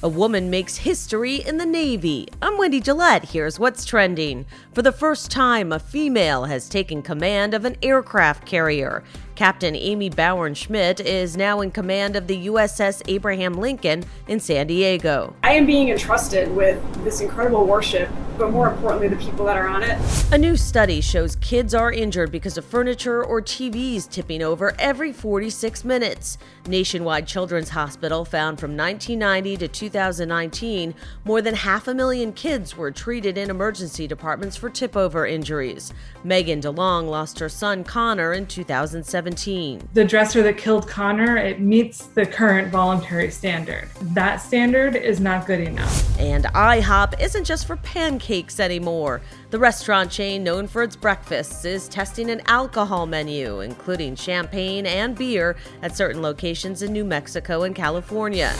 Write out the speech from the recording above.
A woman makes history in the Navy. I'm Wendy Gillette. Here's what's trending. For the first time, a female has taken command of an aircraft carrier. Captain Amy Bauernschmidt is now in command of the USS Abraham Lincoln in San Diego. I am being entrusted with this incredible warship, but more importantly, the people that are on it. A new study shows kids are injured because of furniture or TVs tipping over every 46 minutes. Nationwide Children's Hospital found from 1990 to 2019, more than half a million kids were treated in emergency departments for tip over injuries. Megan DeLong lost her son Connor in 2017. The dresser that killed Connor, it meets the current voluntary standard. That standard is not good enough. And IHOP isn't just for pancakes anymore. The restaurant chain, known for its breakfasts, is testing an alcohol menu, including champagne and beer, at certain locations in New Mexico and California.